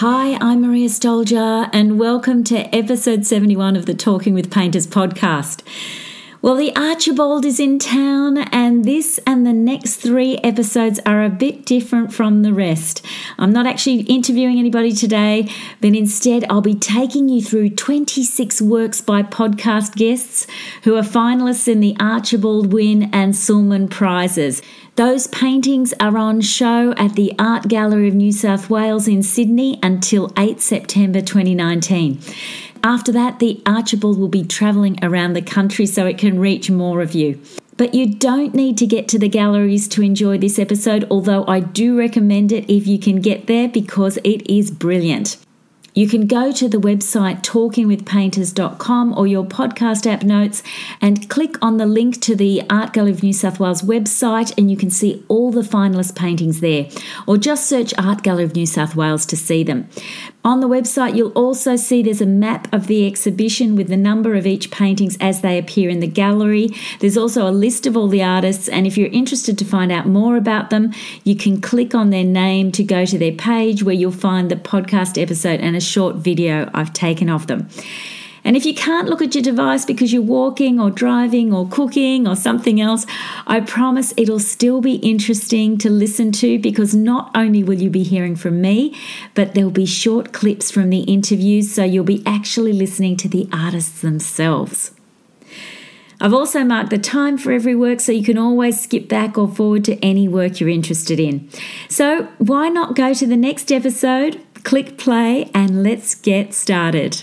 Hi, I'm Maria Stoljar, and welcome to episode 71 of the Talking with Painters podcast. Well, the Archibald is in town, and this and the next three episodes are a bit different from the rest. I'm not actually interviewing anybody today, but instead, I'll be taking you through 26 works by podcast guests who are finalists in the Archibald Wynne and Sulman prizes. Those paintings are on show at the Art Gallery of New South Wales in Sydney until 8 September 2019. After that, the Archibald will be travelling around the country so it can reach more of you. But you don't need to get to the galleries to enjoy this episode, although I do recommend it if you can get there because it is brilliant. You can go to the website talkingwithpainters.com or your podcast app notes and click on the link to the Art Gallery of New South Wales website, and you can see all the finalist paintings there. Or just search Art Gallery of New South Wales to see them. On the website, you'll also see there's a map of the exhibition with the number of each paintings as they appear in the gallery. There's also a list of all the artists, and if you're interested to find out more about them, you can click on their name to go to their page where you'll find the podcast episode and a short video I've taken of them. And if you can't look at your device because you're walking or driving or cooking or something else, I promise it'll still be interesting to listen to because not only will you be hearing from me, but there'll be short clips from the interviews, so you'll be actually listening to the artists themselves. I've also marked the time for every work so you can always skip back or forward to any work you're interested in. So, why not go to the next episode, click play, and let's get started.